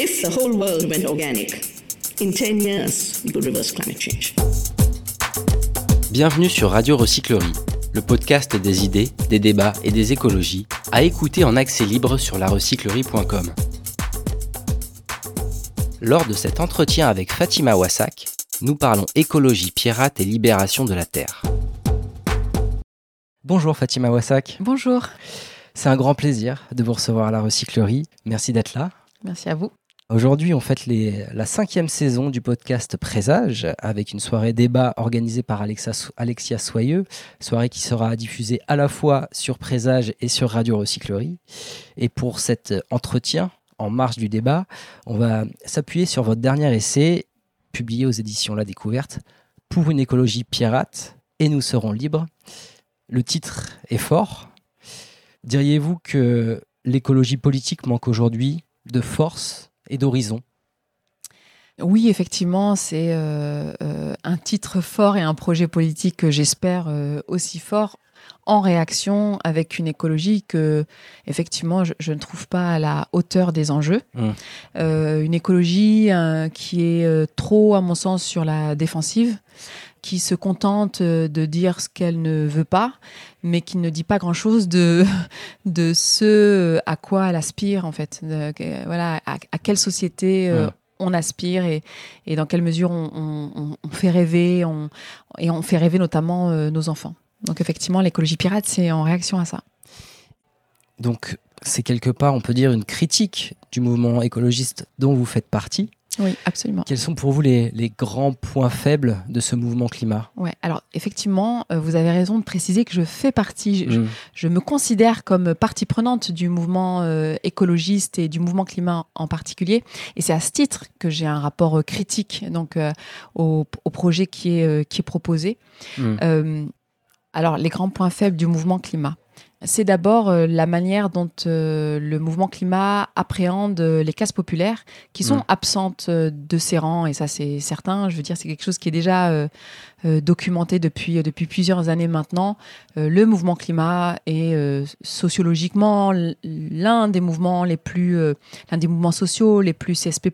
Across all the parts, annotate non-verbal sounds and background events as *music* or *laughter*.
If the whole world went organic, in 10 years, we could reverse climate change. Bienvenue sur Radio Recyclerie, le podcast des idées, des débats et des écologies, à écouter en accès libre sur larecyclerie.com. Lors de cet entretien avec Fatima Wassak, nous parlons écologie pirate et libération de la Terre. Bonjour Fatima Wassak. Bonjour. C'est un grand plaisir de vous recevoir à la recyclerie. Merci d'être là. Merci à vous. Aujourd'hui, on fête la cinquième saison du podcast Présage avec une soirée débat organisée par Alexia Soyeux, soirée qui sera diffusée à la fois sur Présage et sur Radio Recyclerie. Et pour cet entretien, en marge du débat, on va s'appuyer sur votre dernier essai publié aux éditions La Découverte, Pour une écologie pirate et nous serons libres. Le titre est fort. Diriez-vous que l'écologie politique manque aujourd'hui de force et d'horizon oui, effectivement, c'est euh, euh, un titre fort et un projet politique que j'espère euh, aussi fort en réaction avec une écologie que, effectivement, je, ne trouve pas à la hauteur des enjeux. Mmh. une écologie qui est trop, à mon sens, sur la défensive, qui se contente de dire ce qu'elle ne veut pas, mais qui ne dit pas grand-chose de, *laughs* de ce à quoi elle aspire, en fait. voilà, à, quelle société mmh. on aspire et, et, dans quelle mesure on, fait rêver, on, et on fait rêver notamment nos enfants. Donc effectivement, l'écologie pirate, c'est en réaction à ça. Donc c'est quelque part, on peut dire, une critique du mouvement écologiste dont vous faites partie. Oui, absolument. Quels sont pour vous les, grands points faibles de ce mouvement climat? Ouais, alors effectivement, euh, vous avez raison de préciser que je fais partie, je, mm. me considère comme partie prenante du mouvement euh, écologiste et du mouvement climat en particulier. Et c'est à ce titre que j'ai un rapport euh, critique donc au, projet qui est, qui est proposé. Mm. Alors, les grands points faibles du mouvement climat. C'est d'abord euh, la manière dont euh, le mouvement climat appréhende euh, les classes populaires qui sont absentes de ses rangs, et ça c'est certain, je veux dire c'est quelque chose qui est déjà documenté depuis, depuis plusieurs années maintenant. le mouvement climat est sociologiquement l'un des mouvements les plus, l'un des mouvements sociaux les plus CSP+,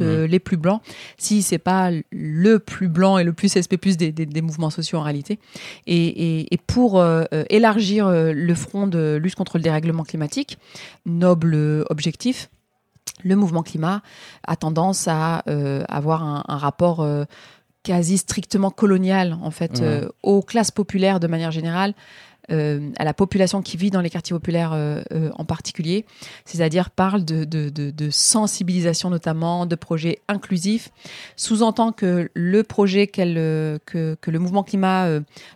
les plus blancs, si c'est pas le plus blanc et le plus CSP+, des, des, des mouvements sociaux en réalité. Et, et, et pour élargir le front de lutte contre le dérèglement climatique, noble objectif, le mouvement climat a tendance à euh, avoir un, rapport euh, quasi strictement colonial en fait euh, aux classes populaires de manière générale euh, à la population qui vit dans les quartiers populaires euh, en particulier, c'est-à-dire parle de, de, de, sensibilisation notamment, de projets inclusifs, sous-entend que le projet que, que, le mouvement climat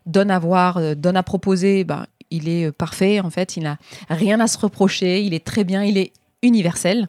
donne à voir, donne à proposer, ben, il est parfait en fait, il n'a rien à se reprocher, il est très bien, il est universel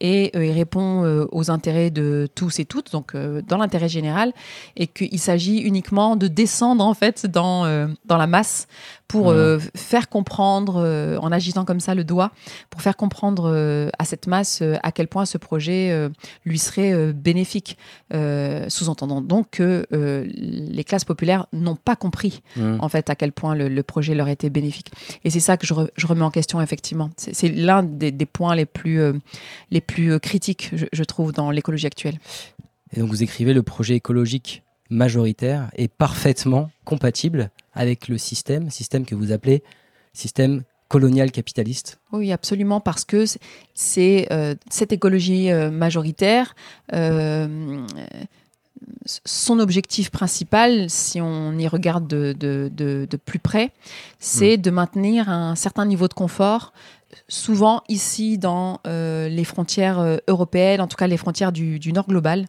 et il répond aux intérêts de tous et toutes, donc dans l'intérêt général, et qu'il s'agit uniquement de descendre en fait dans, dans la masse pour euh, faire comprendre, euh, en agitant comme ça le doigt, pour faire comprendre euh, à cette masse à quel point ce projet lui serait bénéfique. Sous-entendant donc que les classes populaires n'ont pas compris en fait à quel point le, projet leur était bénéfique. Et c'est ça que je, remets en question effectivement. C'est l'un des, points les plus, les plus critiques, je trouve, dans l'écologie actuelle. Et donc vous écrivez le projet écologique majoritaire est parfaitement compatible avec le système, système que vous appelez système colonial capitaliste Oui, absolument, parce que c'est euh, cette écologie euh, majoritaire, euh, son objectif principal, si on y regarde de, de, plus près, c'est hmm. de maintenir un certain niveau de confort, souvent ici dans les frontières européennes, en tout cas les frontières du, du nord global.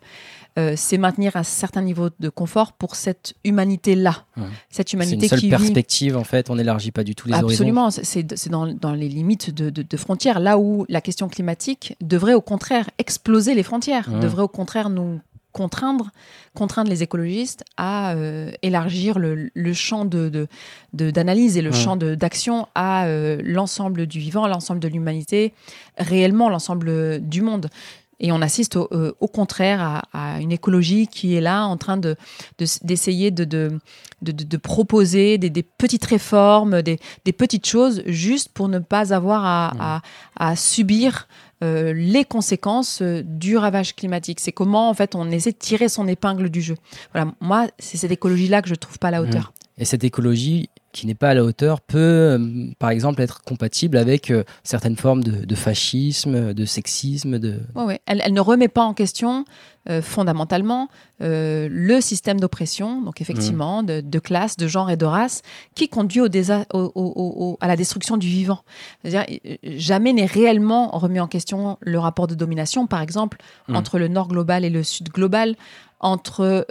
Euh, c'est maintenir un certain niveau de confort pour cette humanité-là. Cette humanité c'est une seule perspective, en fait, on n'élargit pas du tout les Absolument, c'est dans, les limites de, frontières, là où la question climatique devrait au contraire exploser les frontières, devrait au contraire nous contraindre, contraindre les écologistes à euh, élargir le, champ de, d'analyse et le champ d'action à euh, l'ensemble du vivant, l'ensemble de l'humanité, réellement l'ensemble du monde Et on assiste au, euh, au contraire à, une écologie qui est là en train de, d'essayer de, de, de, proposer des, des, petites réformes, des, des, petites choses, juste pour ne pas avoir à, mmh. à, à subir euh, les conséquences euh, du ravage climatique. C'est comment en fait on essaie de tirer son épingle du jeu. Voilà, moi c'est cette écologie là que je trouve pas à la hauteur. Et cette écologie, qui n'est pas à la hauteur peut, euh, par exemple, être compatible avec euh, certaines formes de, fascisme, de sexisme. De... Ouais, Elle, elle, ne remet pas en question euh, fondamentalement le système d'oppression, donc effectivement, mmh. de, classe, de genre et de race, qui conduit au au, à la destruction du vivant. C'est-à-dire, jamais n'est réellement remis en question le rapport de domination, par exemple, mmh. entre le nord global et le sud global, entre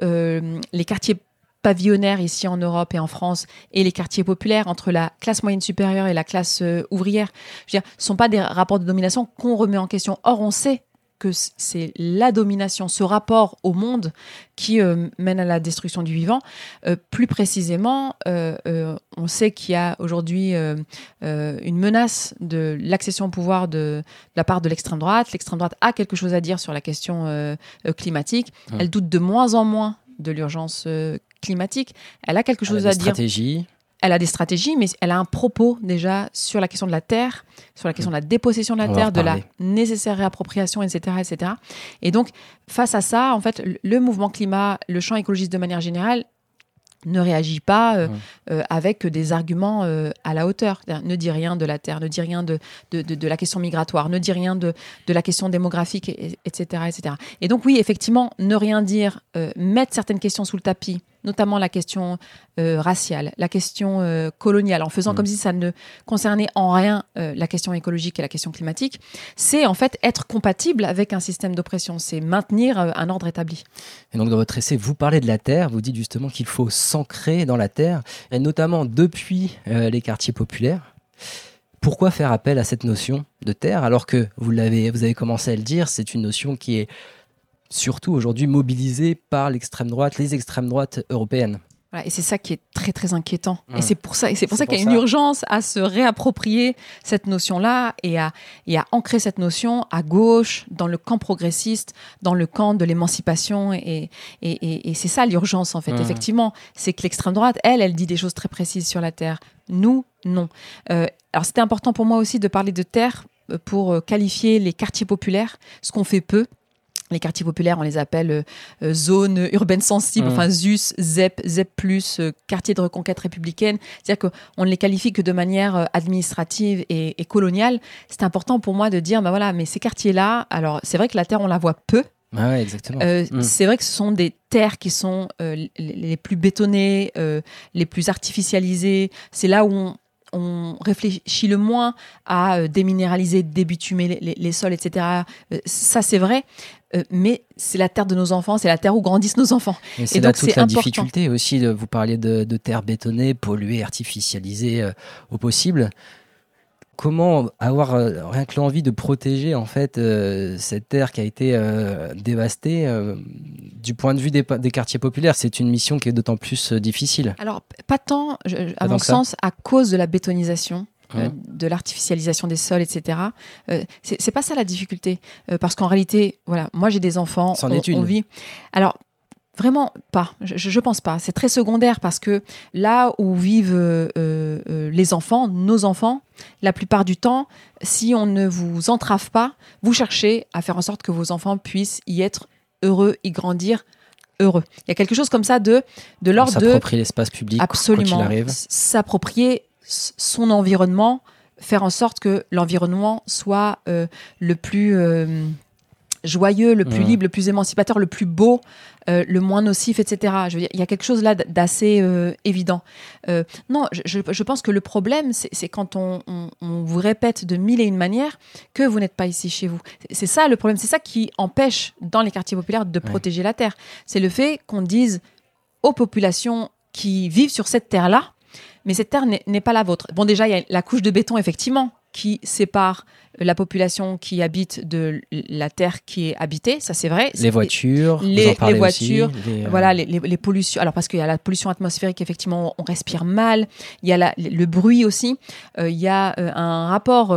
les quartiers pavillonnaire ici en Europe et en France et les quartiers populaires entre la classe moyenne supérieure et la classe euh, ouvrière, je veux dire, sont pas des rapports de domination qu'on remet en question. Or, on sait que c'est la domination, ce rapport au monde qui euh, mène à la destruction du vivant. Euh, plus précisément, on sait qu'il y a aujourd'hui une menace de l'accession au pouvoir de, la part de l'extrême droite. L'extrême droite a quelque chose à dire sur la question climatique. Elle doute de moins en moins de l'urgence climatique. Elle a quelque chose à dire. Stratégies. Elle a des stratégies, mais elle a un propos déjà sur la question de la terre, sur la question de la dépossession de la terre, de la nécessaire réappropriation, etc., etc. Et donc, face à ça, en fait, le mouvement climat, le champ écologiste de manière générale, ne réagit pas euh, euh, avec des arguments euh, à la hauteur. Ne dit rien de la Terre, ne dit rien de, de, de, la question migratoire, ne dit rien de, de la question démographique, etc., etc. Et donc oui, effectivement, ne rien dire, mettre certaines questions sous le tapis, notamment la question euh, raciale, la question euh, coloniale, en faisant mm. comme si ça ne concernait en rien euh, la question écologique et la question climatique, c'est en fait être compatible avec un système d'oppression, c'est maintenir un ordre établi. Et donc dans votre essai, vous parlez de la Terre, vous dites justement qu'il faut s'ancrer dans la Terre, et notamment depuis les quartiers populaires. Pourquoi faire appel à cette notion de terre alors que vous l'avez, vous avez commencé à le dire, c'est une notion qui est surtout aujourd'hui mobilisé par l'extrême droite, les extrêmes droites européennes. et c'est ça qui est très très inquiétant. Et c'est pour ça, c'est pour ça qu'il y a une urgence à se réapproprier cette notion-là et à, et à ancrer cette notion à gauche, dans le camp progressiste, dans le camp de l'émancipation. Et, et, et c'est ça l'urgence en fait. Mmh. Effectivement, c'est que l'extrême droite, elle, elle dit des choses très précises sur la terre. Nous, non. Euh, alors c'était important pour moi aussi de parler de terre euh, pour euh, qualifier les quartiers populaires, ce qu'on fait peu les quartiers populaires, on les appelle euh, euh, zones urbaines sensibles, mmh. enfin ZUS, ZEP, ZEP+, euh, quartiers de reconquête républicaine. C'est-à-dire qu'on ne les qualifie que de manière administrative et, coloniale. C'est important pour moi de dire, bah voilà, mais ces quartiers-là, alors c'est vrai que la terre, on la voit peu. Ah ouais, exactement. Mmh. C'est vrai que ce sont des terres qui sont les, plus bétonnées, les plus artificialisées. C'est là où on, on réfléchit le moins à déminéraliser, débitumer les, les, sols, etc. ça, c'est vrai. Euh, mais c'est la terre de nos enfants, c'est la terre où grandissent nos enfants. Et c'est là toute la difficulté aussi. De, vous parliez de, de terres bétonnées, polluées, artificialisées euh, au possible. Comment avoir euh, rien que l'envie de protéger en fait cette terre qui a été dévastée du point de vue des, des quartiers populaires C'est une mission qui est d'autant plus difficile. Alors pas tant, à mon sens, à cause de la bétonisation. Euh, hein de l'artificialisation des sols, etc. Euh, c'est pas ça la difficulté, euh, parce qu'en réalité, voilà, moi j'ai des enfants, on, on, vit. Alors Vraiment pas, je, je pense pas. C'est très secondaire parce que là où vivent les enfants, nos enfants, la plupart du temps, si on ne vous entrave pas, vous cherchez à faire en sorte que vos enfants puissent y être heureux, y grandir heureux. Il y a quelque chose comme ça de de l'ordre de s'approprier l'espace public absolument s'approprier son environnement, faire en sorte que l'environnement soit euh, le plus euh, joyeux, le plus libre, le plus émancipateur, le plus beau, euh, le moins nocif, etc. Je veux dire, il y a quelque chose là d'assez évident. non, je, pense que le problème, c'est quand on, vous répète de mille et une manières que vous n'êtes pas ici chez vous. C'est ça le problème, c'est ça qui empêche dans les quartiers populaires de protéger la terre. C'est le fait qu'on dise aux populations qui vivent sur cette terre-là, mais cette terre n'est pas la vôtre. Bon, déjà, il y a la couche de béton, effectivement, qui sépare la population qui habite de la terre qui est habitée, ça c'est vrai. Les voitures, les, les voitures, les, euh, voilà, les, les, pollutions. Alors parce qu'il y a la pollution atmosphérique, effectivement, on respire mal. Il y a la, le bruit aussi. Euh, il y a euh, un rapport,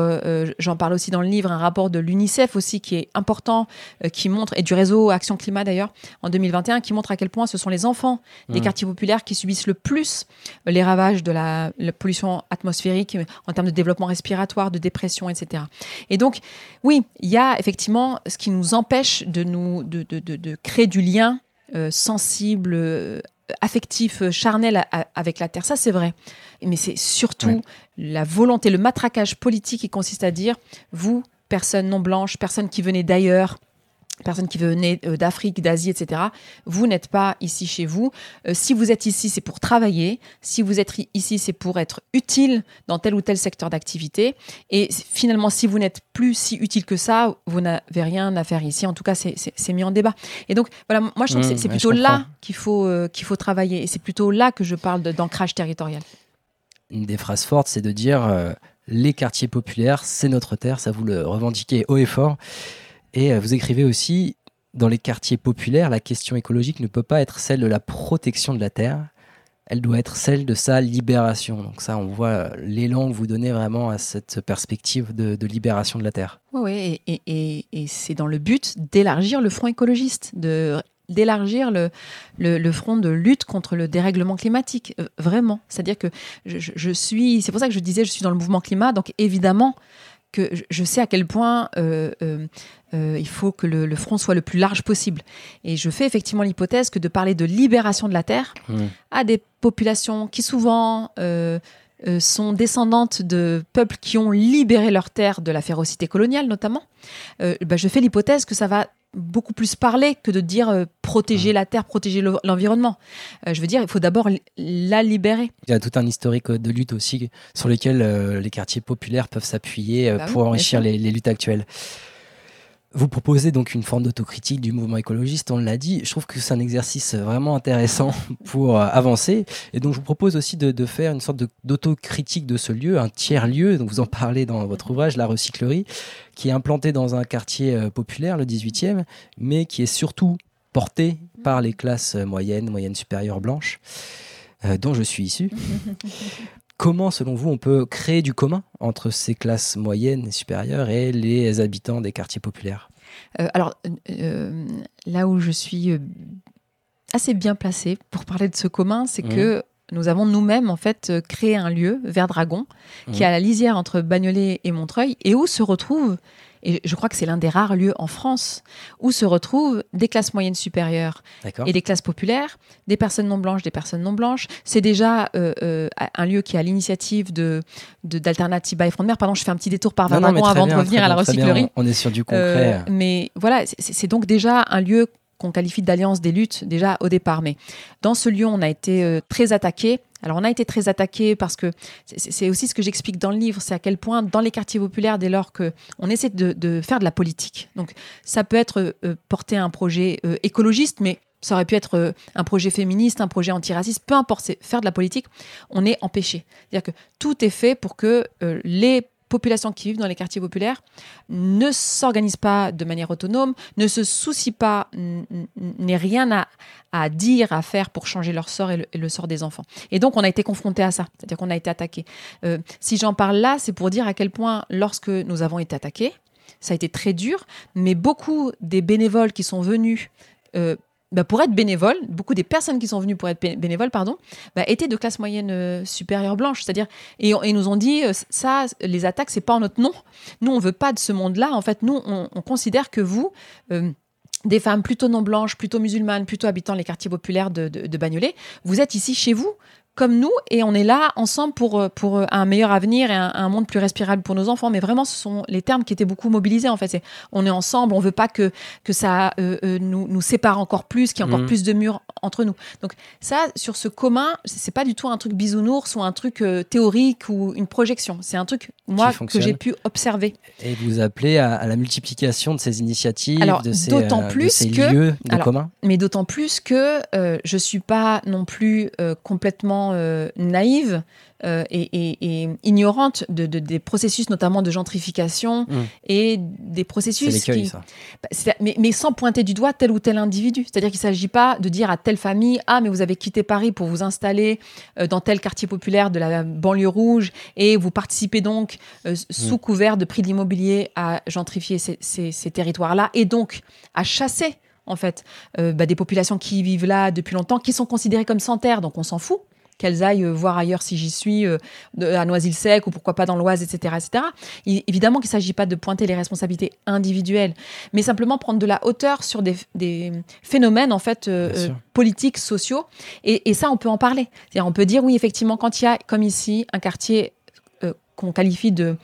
j'en parle aussi dans le livre, un rapport de l'UNICEF aussi qui est important, qui montre, et du réseau Action Climat d'ailleurs, en 2021, qui montre à quel point ce sont les enfants des mmh. quartiers populaires qui subissent le plus les ravages de la, la pollution atmosphérique en termes de développement respiratoire, de dépression, etc. Et donc, oui, il y a effectivement ce qui nous empêche de, nous, de, de, de, créer du lien euh, sensible, euh, affectif, euh, charnel avec la Terre. Ça, c'est vrai. Mais c'est surtout la volonté, le matraquage politique qui consiste à dire, vous, personne non blanche, personne qui venait d'ailleurs, personnes qui venaient euh, d'Afrique, d'Asie, etc. Vous n'êtes pas ici chez vous. Euh, si vous êtes ici, c'est pour travailler. Si vous êtes ici, c'est pour être utile dans tel ou tel secteur d'activité. Et finalement, si vous n'êtes plus si utile que ça, vous n'avez rien à faire ici. En tout cas, c'est mis en débat. Et donc, voilà, moi, je trouve que c'est mmh, plutôt là qu'il faut, euh, qu'il faut travailler. Et c'est plutôt là que je parle d'ancrage territorial. Une des phrases fortes, c'est de dire les quartiers populaires, c'est notre terre. Ça, vous le revendiquez haut et fort. Et euh, vous écrivez aussi, dans les quartiers populaires, la question écologique ne peut pas être celle de la protection de la terre, elle doit être celle de sa libération. Donc ça, on voit l'élan que vous donnez vraiment à cette perspective de, libération de la terre. Oui, et, c'est dans le but d'élargir le front écologiste, de d'élargir le, le, front de lutte contre le dérèglement climatique, euh, vraiment. C'est-à-dire que je suis, c'est pour ça que je disais, je suis dans le mouvement climat, donc évidemment, que je sais à quel point euh, euh, euh, il faut que le, front soit le plus large possible. Et je fais effectivement l'hypothèse que de parler de libération de la Terre mmh. à des populations qui souvent sont descendantes de peuples qui ont libéré leur terre de la férocité coloniale notamment, bah, je fais l'hypothèse que ça va beaucoup plus parler que de dire euh, protéger la terre, protéger l'environnement. Euh, je veux dire, il faut d'abord la libérer. Il y a tout un historique de lutte aussi sur lequel euh, les quartiers populaires peuvent s'appuyer bah pour enrichir les, luttes actuelles. Vous proposez donc une forme d'autocritique du mouvement écologiste, on l'a dit. Je trouve que c'est un exercice vraiment intéressant *laughs* pour euh, avancer. Et donc, je vous propose aussi de, faire une sorte d'autocritique de, ce lieu, un tiers-lieu. Donc, vous en parlez dans votre ouvrage, La Recyclerie, qui est implanté dans un quartier euh, populaire, le 18e, mais qui est surtout porté par les classes moyennes, moyennes supérieures blanches, euh, dont je suis issu. *laughs* Comment, selon vous, on peut créer du commun entre ces classes moyennes et supérieures et les habitants des quartiers populaires? Euh, Alors, euh, là où je suis euh, assez bien placée pour parler de ce commun, c'est mmh. que nous avons nous-mêmes en fait créé un lieu, Vers Dragon, qui est à la lisière entre Bagnolet et Montreuil, et où se retrouvent et je crois que c'est l'un des rares lieux en France où se retrouvent des classes moyennes supérieures et des classes populaires, des personnes non blanches, des personnes non blanches. C'est déjà euh, euh, un lieu qui a l'initiative de d'Alternative by Front de Mer. Pardon, je fais un petit détour par Vernagon avant de revenir à la recyclerie. On est sur du concret. Euh, mais voilà, c'est donc déjà un lieu qu'on qualifie d'alliance des luttes déjà au départ. Mais dans ce lieu, on a été très attaqué alors on a été très attaqué parce que c'est aussi ce que j'explique dans le livre, c'est à quel point dans les quartiers populaires, dès lors que on essaie de, faire de la politique, donc ça peut être euh, porter un projet euh, écologiste, mais ça aurait pu être euh, un projet féministe, un projet antiraciste, peu importe, faire de la politique, on est empêché. C'est-à-dire que tout est fait pour que les populations qui vivent dans les quartiers populaires ne s'organisent pas de manière autonome, ne se soucient pas, n'aient rien à, à, dire, à faire pour changer leur sort et le, sort des enfants. Et donc, on a été confronté à ça, c'est-à-dire qu'on a été attaqué. Euh, si j'en parle là, c'est pour dire à quel point, lorsque nous avons été attaqués, ça a été très dur, mais beaucoup des bénévoles qui sont venus euh, bah, pour être bénévole, beaucoup des personnes qui sont venues pour être bénévoles, pardon, bah, étaient de classe moyenne euh, supérieure blanche, c'est-à-dire et, nous ont dit euh, ça, les attaques, c'est pas en notre nom. Nous, on veut pas de ce monde-là. En fait, nous, on, considère que vous euh, des femmes plutôt non blanches, plutôt musulmanes, plutôt habitant les quartiers populaires de, de Bagnolet, vous êtes ici chez vous comme nous et on est là ensemble pour, euh, pour euh, un meilleur avenir et un, monde plus respirable pour nos enfants. Mais vraiment, ce sont les termes qui étaient beaucoup mobilisés en fait. C'est on est ensemble, on veut pas que, que ça euh, nous, nous sépare encore plus, qu'il y ait encore mmh. plus de murs entre nous. Donc ça, sur ce commun, c'est pas du tout un truc bisounours ou un truc théorique ou une projection. C'est un truc, moi, que j'ai pu observer. Et vous appelez à, la multiplication de ces initiatives, de ces, plus lieux de commun? Mais d'autant plus que je suis pas non plus complètement totalement euh, naïve euh, et, ignorante de, des processus, notamment de gentrification Mm. et des processus l'écueil, qui, ça. bah, mais, mais sans pointer du doigt tel ou tel individu. C'est-à-dire qu'il ne s'agit pas de dire à telle famille Ah, mais vous avez quitté Paris pour vous installer euh, dans tel quartier populaire de la banlieue rouge et vous participez donc, euh, sous couvert de prix de l'immobilier, à gentrifier ces, ces- ces territoires-là et donc à chasser. En fait, euh, bah, des populations qui vivent là depuis longtemps, qui sont considérées comme sans terre, donc on s'en fout qu'elles aillent voir ailleurs si j'y suis, euh, à Noisy-le-Sec ou pourquoi pas dans l'Oise, etc. etc. Il- évidemment qu'il ne s'agit pas de pointer les responsabilités individuelles, mais simplement prendre de la hauteur sur des, des phénomènes en fait euh, euh, politiques, sociaux, et, et ça on peut en parler. On peut dire oui effectivement quand il y a comme ici un quartier euh, qu'on qualifie de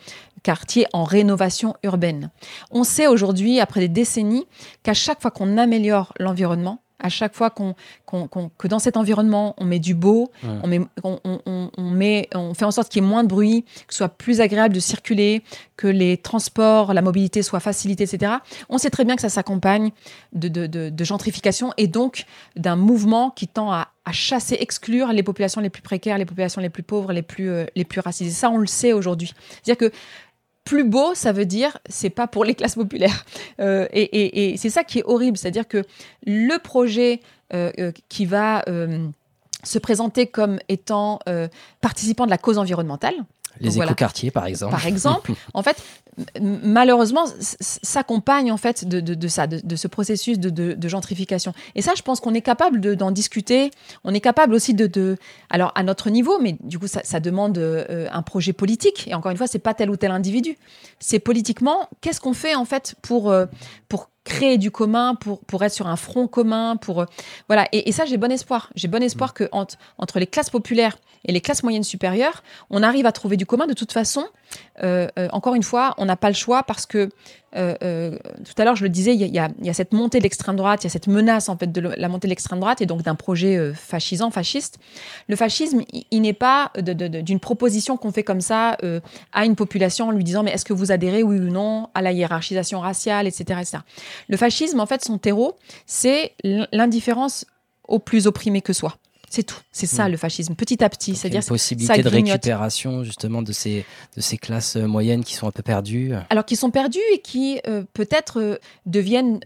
quartier en rénovation urbaine. On sait aujourd'hui, après des décennies, qu'à chaque fois qu'on améliore l'environnement, à chaque fois qu'on, qu'on- qu'on- que dans cet environnement, on met du beau, Ouais. on, met, on, on- on- on met, on fait en sorte qu'il y ait moins de bruit, que ce soit plus agréable de circuler, que les transports, la mobilité soient facilités, etc. On sait très bien que ça s'accompagne de, de- de- de gentrification et donc d'un mouvement qui tend à, à chasser, exclure les populations les plus précaires, les populations les plus pauvres, les plus, euh, les plus racisées. Ça, on le sait aujourd'hui. C'est-à-dire que plus beau, ça veut dire c'est pas pour les classes populaires. *laughs* Euh, et c'est ça qui est horrible, c'est-à-dire que le projet euh, euh, qui va se présenter comme étant participant de la cause environnementale, Les voilà. écoquartiers, par exemple. par exemple, *laughs* en fait, malheureusement, s'accompagne en fait de, de- de ça, de, de ce processus de, gentrification. Et ça, je pense qu'on est capable de- d'en discuter. On est capable aussi de, de- alors à notre niveau, mais du coup, ça, ça demande euh, un projet politique. Et encore une fois, c'est pas tel ou tel individu. C'est politiquement, qu'est-ce qu'on fait en fait pour euh, pour créer du commun, pour, pour être sur un front commun, pour euh, voilà. Et, et ça, j'ai bon espoir. J'ai bon espoir que entre, entre les classes populaires et les classes moyennes supérieures, on arrive à trouver du commun. De toute façon, euh, euh, encore une fois, on n'a pas le choix parce que euh, euh, tout à l'heure, je le disais, il y, a- cette montée de l'extrême droite, il y a cette menace en fait de la montée de l'extrême droite et donc d'un projet euh, fascisant, fasciste. Le fascisme, il, n'est pas d'une proposition qu'on fait comme ça à une population en lui disant mais est-ce que vous adhérez oui ou non à la hiérarchisation raciale, etc., etc. Le fascisme, en fait, son terreau, c'est l'indifférence aux plus opprimés que soi. C'est tout. C'est ça Mm. le fascisme, petit à petit. C'est-à-dire ça possibilité de récupération justement de ces, de ces classes euh, moyennes qui sont un peu perdues. alors qu'ils sont perdus et qui euh, peut-être euh, deviennent,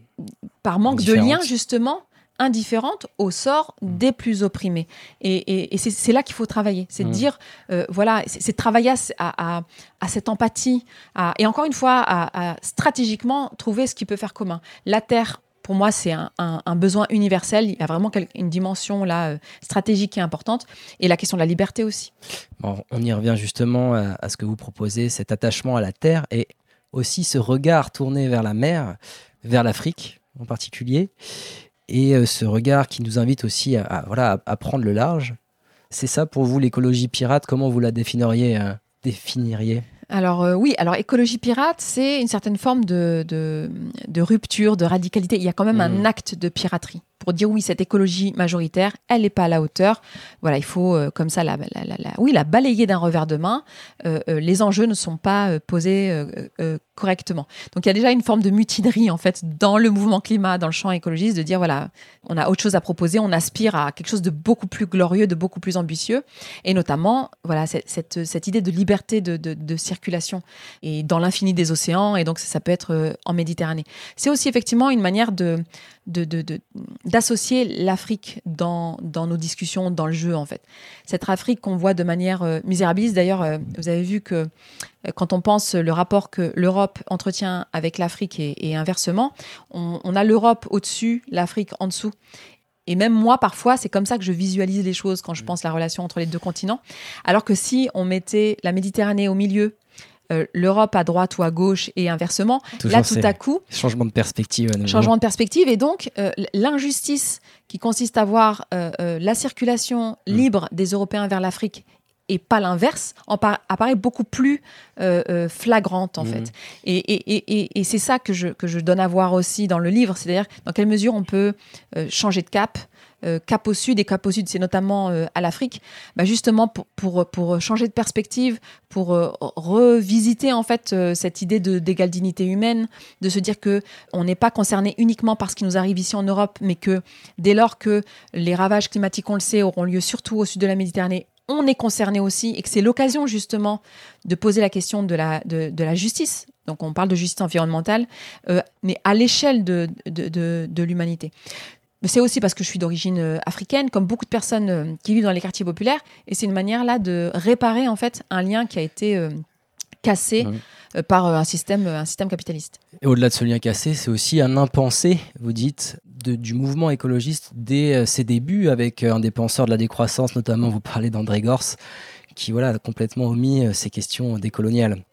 par manque de lien justement, indifférentes au sort Mm. des plus opprimés. Et, et- et c'est- là qu'il faut travailler. C'est de Mm. dire, euh, voilà, c'est travailler à, à- cette empathie, à- et encore une fois, à, à stratégiquement trouver ce qui peut faire commun. La Terre, pour moi, c'est un, besoin universel. Il y a vraiment une dimension là euh, stratégique qui est importante. Et la question de la liberté aussi. On y revient justement à, ce que vous proposez, cet attachement à la terre et aussi ce regard tourné vers la mer, vers l'Afrique en particulier, et euh, ce regard qui nous invite aussi à, voilà, à, prendre le large. C'est ça pour vous l'écologie pirate? Comment vous la définiriez, euh, définiriez? Alors euh, oui, alors écologie pirate, c'est une certaine forme de, de, de rupture, de radicalité. Il y a quand même un acte de piraterie pour dire oui, cette écologie majoritaire, elle n'est pas à la hauteur. Voilà, il faut euh, comme ça la, oui, la balayer d'un revers de main. Euh, euh, les enjeux ne sont pas posés correctement. Donc il y a déjà une forme de mutinerie en fait dans le mouvement climat, dans le champ écologiste, de dire voilà, on a autre chose à proposer, on aspire à quelque chose de beaucoup plus glorieux, de beaucoup plus ambitieux, et notamment voilà cette, cette, idée de liberté de, de, circulation et dans l'infini des océans, et donc ça, peut être en Méditerranée. C'est aussi effectivement une manière de de- de- de- d'associer l'Afrique dans, dans nos discussions, dans le jeu en fait. Cette Afrique qu'on voit de manière euh, misérabiliste, d'ailleurs, euh, vous avez vu que euh, quand on pense le rapport que l'Europe entretient avec l'Afrique et, et inversement, on, on a l'Europe au-dessus, l'Afrique en dessous. Et même moi, parfois, c'est comme ça que je visualise les choses quand je pense la relation entre les deux continents. Alors que si on mettait la Méditerranée au milieu, euh, l'Europe à droite ou à gauche et inversement, Toujours là, tout à coup, Changement de perspective changement de perspective et donc euh, l'injustice qui consiste à voir euh, euh, la circulation Mm. libre des Européens vers l'Afrique et pas l'inverse apparaît beaucoup plus flagrante en mmh. fait. Et, et, et, et c'est ça que je, que je donne à voir aussi dans le livre, c'est-à-dire dans quelle mesure on peut changer de cap, euh, cap au sud et cap au sud, c'est notamment euh, à l'Afrique, bah justement pour, changer de perspective, pour euh, revisiter en fait cette idée d'égale dignité humaine, de se dire que on n'est pas concerné uniquement par ce qui nous arrive ici en Europe, mais que dès lors que les ravages climatiques, on le sait, auront lieu surtout au sud de la Méditerranée, on est concerné aussi et que c'est l'occasion justement de poser la question de la, justice. Donc on parle de justice environnementale, mais à l'échelle de l'humanité c'est aussi parce que je suis d'origine euh, africaine, comme beaucoup de personnes euh, qui vivent dans les quartiers populaires, et c'est une manière là de réparer en fait un lien qui a été euh, cassé par un système, un système capitaliste. Et au-delà de ce lien cassé, c'est aussi un impensé, vous dites, du mouvement écologiste dès ses débuts, avec un des penseurs de la décroissance, notamment vous parlez d'André Gors, qui voilà, a complètement omis ces questions décoloniales.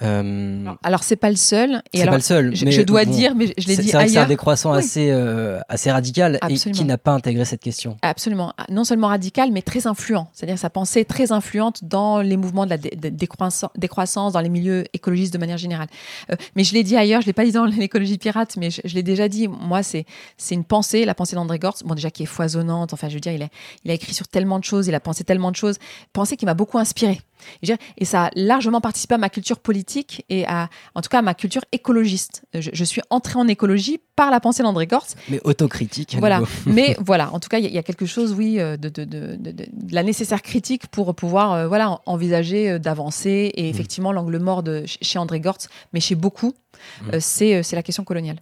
Euh, alors c'est pas le seul. Et pas le seul. Je, dois dire, mais je l'ai dit ailleurs. C'est un décroissant assez euh, assez radical et qui n'a pas intégré cette question. Absolument. Non seulement radical, mais très influent. C'est-à-dire sa pensée très influente dans les mouvements de la décroissance, dans les milieux écologistes de manière générale. Euh, mais je l'ai dit ailleurs. Je l'ai pas dit dans *laughs* l'écologie pirate, mais je, l'ai déjà dit. Moi, c'est c'est une pensée, la pensée d'André Gortz. Bon, déjà qui est foisonnante. Enfin, je veux dire, il a il a écrit sur tellement de choses, il a pensé tellement de choses. Pensée qui m'a beaucoup inspiré. Et ça a largement participé à ma culture politique et à, en tout cas, à ma culture écologiste. Je, suis entrée en écologie par la pensée d'André Gortz. Mais autocritique. Voilà. *laughs* Mais *laughs* voilà, en tout cas, il y, a quelque chose, oui, euh, de, de, de, de, la nécessaire critique pour pouvoir euh, voilà, envisager euh, d'avancer. Et mmh. effectivement, l'angle mort de, chez André Gortz, mais chez beaucoup, mmh. c'est la question coloniale.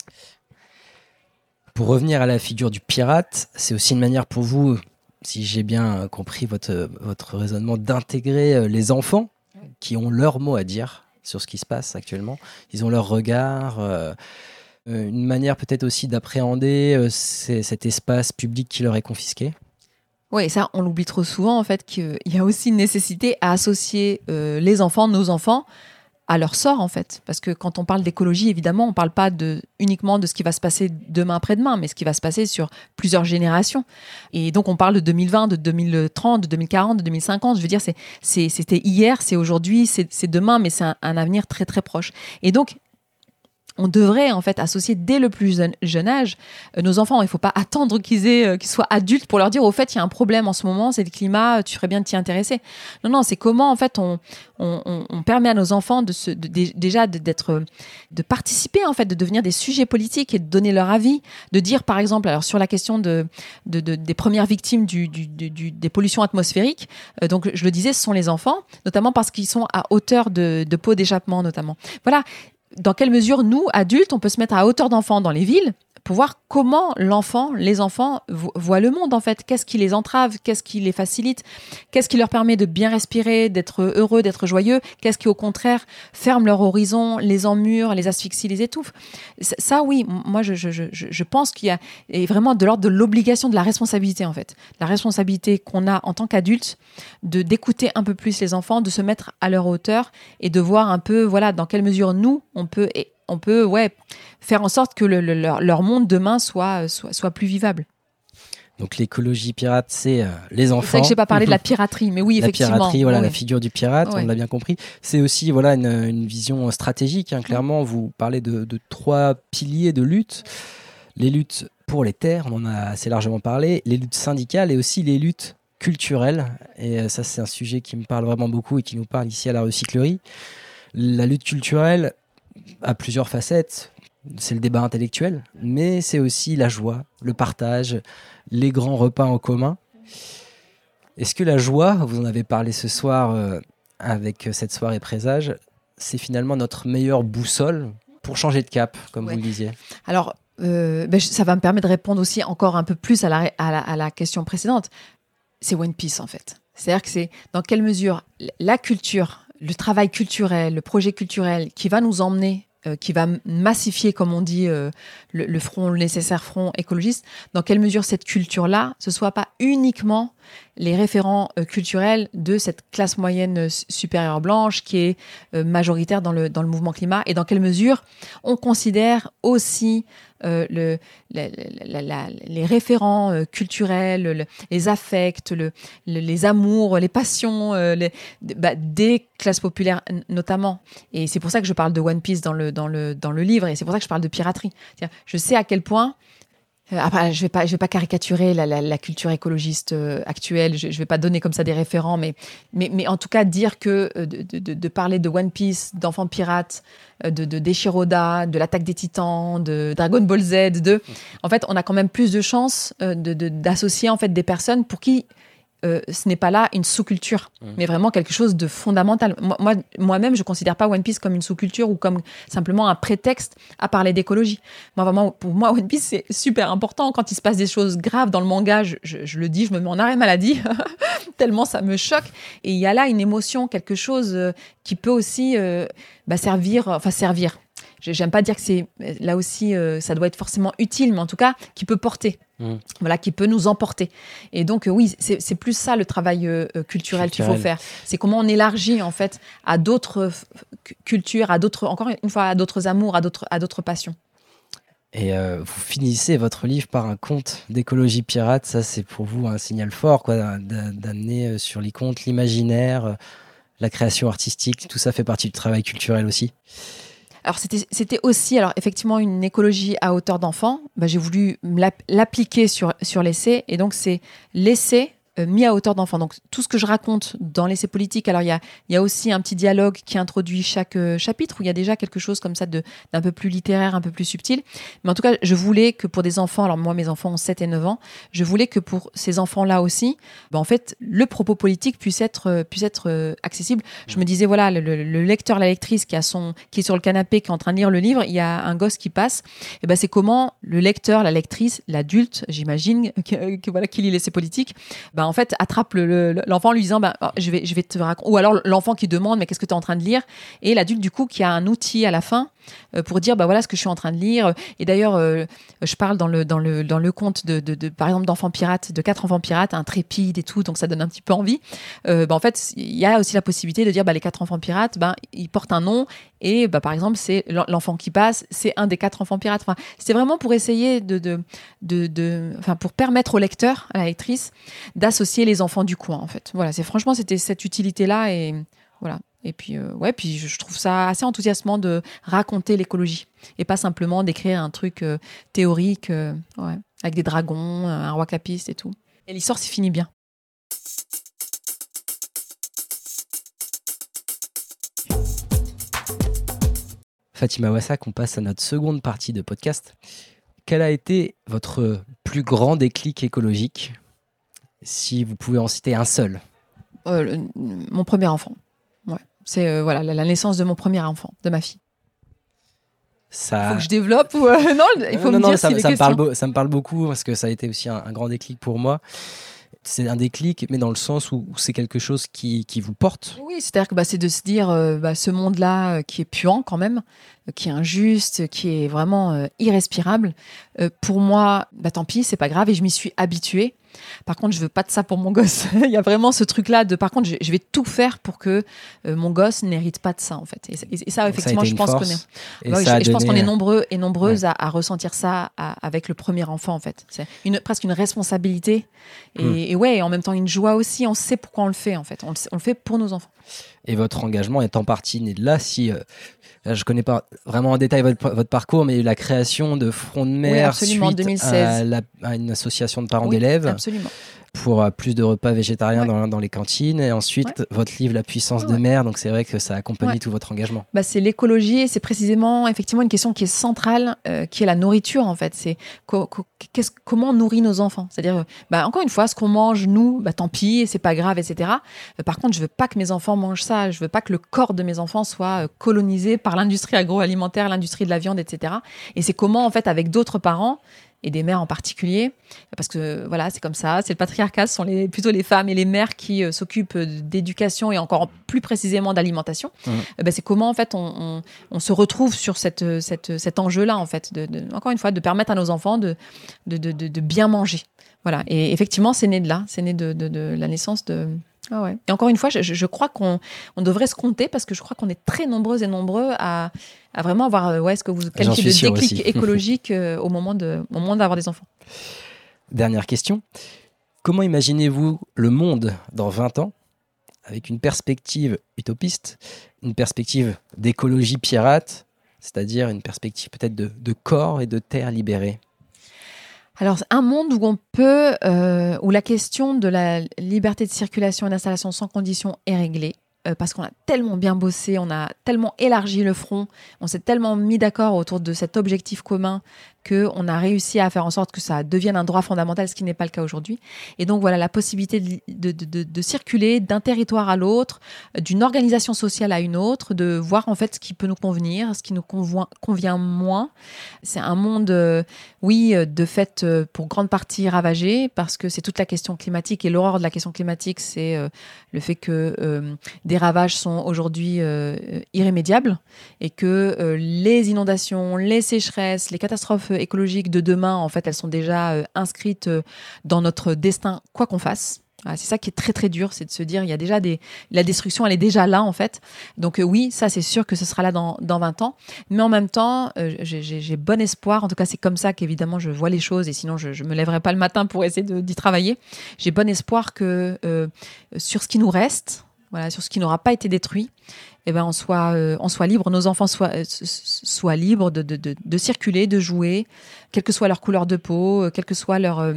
Pour revenir à la figure du pirate, c'est aussi une manière pour vous si j'ai bien compris votre, votre raisonnement, d'intégrer euh, les enfants qui ont leur mot à dire sur ce qui se passe actuellement. Ils ont leur regard, euh, euh, une manière peut-être aussi d'appréhender cet espace public qui leur est confisqué. Oui, ça, on l'oublie trop souvent, en fait, qu'il y a aussi une nécessité à associer les enfants, nos enfants, à leur sort en fait. Parce que quand on parle d'écologie, évidemment, on ne parle pas de, uniquement de ce qui va se passer demain après-demain, mais ce qui va se passer sur plusieurs générations. Et donc on parle de 2020, de 2030, de 2040, de 2050. Je veux dire, c'était hier, c'est aujourd'hui, c'est demain, mais c'est un, un, avenir très très proche. Et donc on devrait en fait associer dès le plus jeune, âge euh, nos enfants. Il ne faut pas attendre qu'ils euh, qu'ils soient adultes pour leur dire au fait il y a un problème en ce moment, c'est le climat, tu ferais bien de t'y intéresser. Non non, c'est comment en fait on, permet à nos enfants de déjà d'être de participer en fait, de devenir des sujets politiques et de donner leur avis, de dire par exemple alors sur la question de, de, des premières victimes des pollutions atmosphériques. Euh, donc je le disais, ce sont les enfants, notamment parce qu'ils sont à hauteur de, de d'échappement notamment. Voilà dans quelle mesure nous, adultes, on peut se mettre à hauteur d'enfants dans les villes pour voir comment l'enfant, les enfants voient le monde en fait. Qu'est-ce qui les entrave? Qu'est-ce qui les facilite? Qu'est-ce qui leur permet de bien respirer, d'être heureux, d'être joyeux? Qu'est-ce qui au contraire ferme leur horizon, les emmure, les asphyxie, les étouffe? Ça oui, moi je, pense qu'il y a et vraiment de l'ordre de l'obligation, de la responsabilité en fait. La responsabilité qu'on a en tant qu'adulte de d'écouter un peu plus les enfants, de se mettre à leur hauteur et de voir un peu voilà dans quelle mesure nous on peut on peut ouais, faire en sorte que leur, monde demain soit, soit, plus vivable. Donc l'écologie pirate, c'est euh, les enfants. C'est vrai que j'ai pas parlé de la *laughs* piraterie, mais oui, effectivement. La piraterie, voilà, la figure du pirate, on l'a bien compris. C'est aussi voilà une, vision stratégique. Hein, clairement, vous parlez de, trois piliers de lutte les luttes pour les terres, on en a assez largement parlé, les luttes syndicales et aussi les luttes culturelles. Et euh, ça, c'est un sujet qui me parle vraiment beaucoup et qui nous parle ici à la recyclerie. La lutte culturelle, à plusieurs facettes. C'est le débat intellectuel, mais c'est aussi la joie, le partage, les grands repas en commun. Est-ce que la joie, vous en avez parlé ce soir euh, avec cette soirée présage, c'est finalement notre meilleure boussole pour changer de cap, comme vous le disiez? Alors, euh, ben, ça va me permettre de répondre aussi encore un peu plus à la, à la question précédente. C'est One Piece en fait. C'est-à-dire que c'est dans quelle mesure la culture le travail culturel, le projet culturel qui va nous emmener, euh, qui va massifier, comme on dit, euh, le, front, le nécessaire front écologiste, dans quelle mesure cette culture-là, ce soit pas uniquement les référents euh, culturels de cette classe moyenne euh, supérieure blanche qui est euh, majoritaire dans le, dans le mouvement climat et dans quelle mesure on considère aussi le, les référents culturels, les affects, le, les amours, les passions bah, des classes populaires notamment. Et c'est pour ça que je parle de One Piece dans le, dans le, dans livre et c'est pour ça que je parle de piraterie. Je sais à quel point après, je vais pas, je vais pas caricaturer la, la, la culture écologiste euh, actuelle. Je, je vais pas donner comme ça des référents, mais, mais, mais en tout cas dire que euh, de, de, de parler de One Piece, d'enfants pirates, de, de Deshiroda, de l'attaque des Titans, de Dragon Ball Z, de, en fait, on a quand même plus de chances d'associer en fait des personnes pour qui euh, ce n'est pas là une sous-culture, mmh. mais vraiment quelque chose de fondamental. Moi, moi-même, je ne considère pas One Piece comme une sous-culture ou comme simplement un prétexte à parler d'écologie. Moi, vraiment, pour moi, One Piece, c'est super important. Quand il se passe des choses graves dans le manga, je, je, le dis, je me mets en arrêt maladie, *laughs* tellement ça me choque. Et il y a là une émotion, quelque chose euh, qui peut aussi euh, bah, servir, enfin servir. J'aime pas dire que c'est là aussi, ça doit être forcément utile, mais en tout cas, qui peut porter. Mm. Voilà, qui peut nous emporter. Et donc, euh, oui, c'est plus ça le travail euh, euh, culturel qu'il faut faire. C'est comment on élargit, en fait, à d'autres cultures, à d'autres, encore une fois, à d'autres amours, à d'autres, à d'autres passions. Et vous finissez votre livre par un conte d'écologie pirate. Ça, c'est pour vous un signal fort, quoi, d'amener sur les contes l'imaginaire, la création artistique. Tout ça fait partie du travail culturel aussi. Alors c'était aussi, alors effectivement, une écologie à hauteur d'enfant. Bah, j'ai voulu l'appliquer sur, sur l'essai. Et donc c'est l'essai mis à hauteur d'enfant. Donc tout ce que je raconte dans l'essai politique, alors il y a, aussi un petit dialogue qui introduit chaque euh, chapitre où il y a déjà quelque chose comme ça d'un peu plus littéraire, un peu plus subtil. Mais en tout cas, je voulais que pour des enfants, alors moi mes enfants ont 7 et 9 ans, je voulais que pour ces enfants-là aussi, ben, en fait, le propos politique puisse être, euh, puisse être accessible. Je me disais, voilà, le, lecteur, la lectrice qui, a son, qui est sur le canapé, qui est en train de lire le livre, il y a un gosse qui passe, et ben c'est comment le lecteur, la lectrice, l'adulte, j'imagine, *laughs* que, voilà, qui lit l'essai politique, ben, en fait, attrape l'enfant lui disant bah, oh, je, vais, je vais te raconter. Ou alors l'enfant qui demande Mais qu'est-ce que tu es en train de lire? Et l'adulte, du coup, qui a un outil à la fin pour dire bah voilà ce que je suis en train de lire. Et d'ailleurs, euh, je parle dans le, dans le, dans le conte de, de, par exemple, d'enfants pirates, de quatre enfants pirates, un trépide et tout, donc ça donne un petit peu envie. Euh, bah, en fait, il y a aussi la possibilité de dire bah, les quatre enfants pirates, bah, ils portent un nom et bah, par exemple, c'est l'enfant qui passe, c'est un des quatre enfants pirates. Enfin, c'est vraiment pour essayer de, de, de, de, enfin, pour permettre au lecteur, à la lectrice, d'associer les enfants du coin, en fait. Voilà, c'est franchement, c'était cette utilité-là et voilà. Et puis, euh, ouais, puis je trouve ça assez enthousiasmant de raconter l'écologie et pas simplement d'écrire un truc euh, théorique, euh, ouais, avec des dragons, un roi capiste et tout. Et l'histoire s'y finit bien. Fatima Wassak, on passe à notre seconde partie de podcast. Quel a été votre plus grand déclic écologique? Si vous pouvez en citer un seul. mon premier enfant. C'est euh, voilà la, naissance de mon premier enfant, de ma fille. Ça... Faut que je développe ou euh, *laughs* non Il faut me dire ça, ça, me parle ça me parle beaucoup parce que ça a été aussi un, grand déclic pour moi. C'est un déclic, mais dans le sens où, c'est quelque chose qui, qui, vous porte. Oui, c'est-à-dire que bah, c'est de se dire euh, bah, ce monde-là qui est puant quand même, qui est injuste, qui est vraiment irrespirable. pour moi, bah, tant pis, c'est pas grave et je m'y suis habituée. Par contre, je veux pas de ça pour mon gosse. *laughs* Il y a vraiment ce truc-là de, par contre, je, vais tout faire pour que euh, mon gosse n'hérite pas de ça, en fait. Et, ça, effectivement, je pense qu'on est, je, pense qu'on est nombreux et nombreuses à, ressentir ça avec le premier enfant, en fait. C'est une, presque une responsabilité et, hmm. ouais, en même temps une joie aussi. On sait pourquoi on le fait, en fait. On le, fait pour nos enfants. Et votre engagement est en partie né de là. Si euh, je ne connais pas vraiment en détail votre, parcours, mais la création de Front de mer suite À, une association de parents d'élèves. Absolument pour euh, plus de repas végétariens dans, dans, les cantines. Et ensuite, votre livre La puissance de mer. Donc, c'est vrai que ça accompagne tout votre engagement. Bah, c'est l'écologie et c'est précisément, effectivement, une question qui est centrale, euh, qui est la nourriture, en fait. C'est comment on nourrit nos enfants? C'est-à-dire, euh, bah, encore une fois, ce qu'on mange, nous, bah, tant pis, c'est pas grave, etc. par contre, je veux pas que mes enfants mangent ça. Je veux pas que le corps de mes enfants soit colonisé par l'industrie agroalimentaire, l'industrie de la viande, etc. Et c'est comment, en fait, avec d'autres parents, et des mères en particulier, parce que voilà, c'est comme ça, c'est le patriarcat, ce sont les, plutôt les femmes et les mères qui euh, s'occupent d'éducation et encore plus précisément d'alimentation. Mmh. Eh ben, c'est comment en fait on, on, se retrouve sur cette, cette, cet enjeu-là en fait, de, encore une fois, de permettre à nos enfants de, de, de, bien manger. Voilà. Et effectivement, c'est né de là. C'est né de, la naissance de. Ah ouais. Et encore une fois, je, je crois qu'on on devrait se compter parce que je crois qu'on est très nombreuses et nombreux à, à vraiment avoir euh, ouais, ce que vous qualifiez de déclic *laughs* écologique euh, au moment de, d'avoir des enfants. Dernière question. Comment imaginez-vous le monde dans 20 ans avec une perspective utopiste, une perspective d'écologie pirate, c'est-à-dire une perspective peut-être de, de corps et de terre libérés? Alors, un monde où on peut, euh, où la question de la liberté de circulation et d'installation sans condition est réglée, euh, parce qu'on a tellement bien bossé, on a tellement élargi le front, on s'est tellement mis d'accord autour de cet objectif commun qu'on a réussi à faire en sorte que ça devienne un droit fondamental, ce qui n'est pas le cas aujourd'hui. Et donc voilà, la possibilité de, circuler d'un territoire à l'autre, d'une organisation sociale à une autre, de voir en fait ce qui peut nous convenir, ce qui nous convient, moins. C'est un monde, euh, oui, euh, de fait, euh, pour grande partie ravagé, parce que c'est toute la question climatique. Et l'horreur de la question climatique, c'est le fait que des ravages sont aujourd'hui irrémédiables et que les inondations, les sécheresses, les catastrophes écologiques de demain, en fait, elles sont déjà euh, inscrites euh, dans notre destin, quoi qu'on fasse. c'est ça qui est très très dur, c'est de se dire il y a déjà des la destruction, elle est déjà là en fait. Donc euh, oui, ça c'est sûr que ce sera là dans, dans 20 ans. Mais en même temps, j'ai bon espoir. En tout cas, c'est comme ça qu'évidemment je vois les choses et sinon je, je me lèverai pas le matin pour essayer d'y travailler. J'ai bon espoir que sur ce qui nous reste, voilà, sur ce qui n'aura pas été détruit, eh ben on soit, euh, on soit libre, nos enfants soient, euh, soient libres de, de, de, circuler, de jouer, quelle que soit leur couleur de peau, euh, quel que soit leur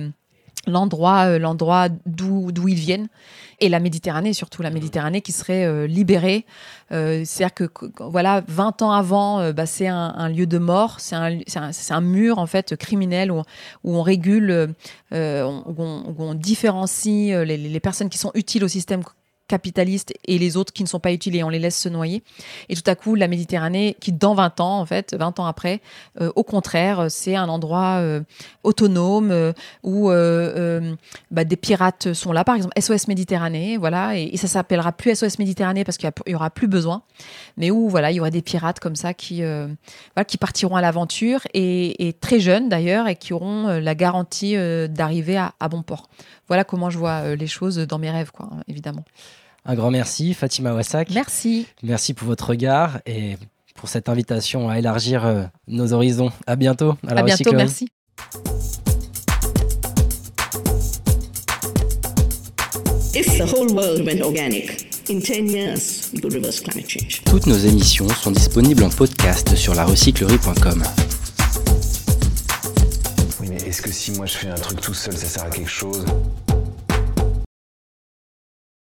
l'endroit, l'endroit d'où d'où ils viennent, et la Méditerranée surtout, la Méditerranée qui serait libérée. C'est-à-dire que voilà, 20 ans avant, bah, c'est un, lieu de mort, c'est un, un, un, mur en fait criminel où, où on régule, où on, où on, différencie les, les personnes qui sont utiles au système capitalistes et les autres qui ne sont pas utiles et on les laisse se noyer. Et tout à coup, la Méditerranée, qui dans 20 ans, en fait, 20 ans après, euh, au contraire, c'est un endroit euh, autonome euh, où bah, des pirates sont là, par exemple SOS Méditerranée, voilà, et, ça s'appellera plus SOS Méditerranée parce qu'il y, aura plus besoin, mais où voilà, il y aura des pirates comme ça qui, qui partiront à l'aventure et, très jeunes d'ailleurs et qui auront la garantie d'arriver à, à, bon port. Voilà comment je vois les choses dans mes rêves, quoi, évidemment. Un grand merci, Fatima Wassak. Merci. Merci pour votre regard et pour cette invitation à élargir euh, nos horizons. À bientôt. À, à bientôt, merci. Toutes nos émissions sont disponibles en podcast sur larecyclerie.com. Oui, mais est-ce que si moi je fais un truc tout seul, ça sert à quelque chose?